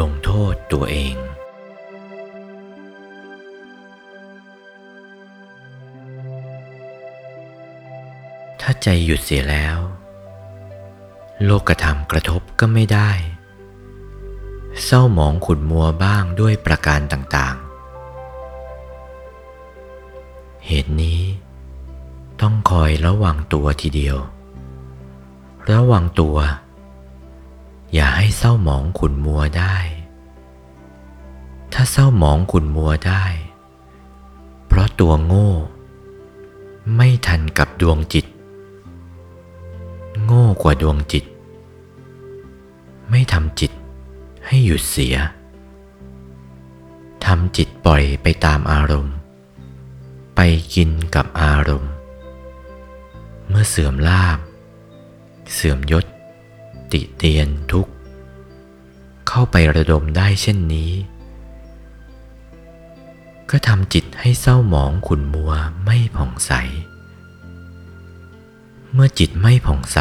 ลงโทษตัวเอง ถ้าใจหยุดเสียแล้ว โลกธรรมกระทบก็ไม่ได้ เศร้าหมองขุนมัวบ้างด้วยประการต่างๆ เหตุนี้ต้องคอยระวังตัวทีเดียว ระวังตัว อย่าให้เศร้าหมองขุนมัวได้ ถ้าเศร้าหมองขุนมัวได้ เพราะตัวโง่ ไม่ทันกับดวงจิต โง่กว่าดวงจิต ไม่ทำจิตให้หยุดเสียทำจิตปล่อยไปตามอารมณ์ ไปกินกับอารมณ์ เมื่อเสื่อมลาบ เสื่อมยศ ติเตียนทุกข์ เข้าไประดมได้เช่นนี้ ก็ทำจิตให้เศร้าหมองขุ่นมัวไม่ผ่องใส เมื่อจิตไม่ผ่องใส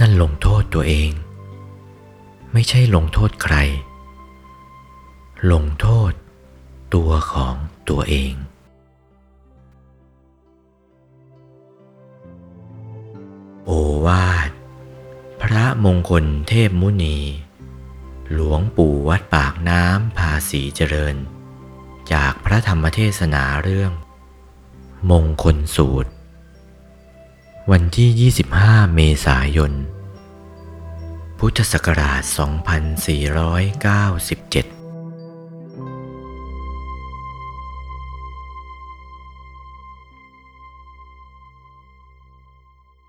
นั่นลงโทษตัวเอง ไม่ใช่ลงโทษใคร ลงโทษตัวของตัวเองโอวาท ระมงคลเทพมุนี หลวงปู่วัดปากน้ำภาษีเจริญ จากพระธรรมเทศนาเรื่อง มงคลสูตร วันที่ 25 เมษายน พุทธศักราช 2497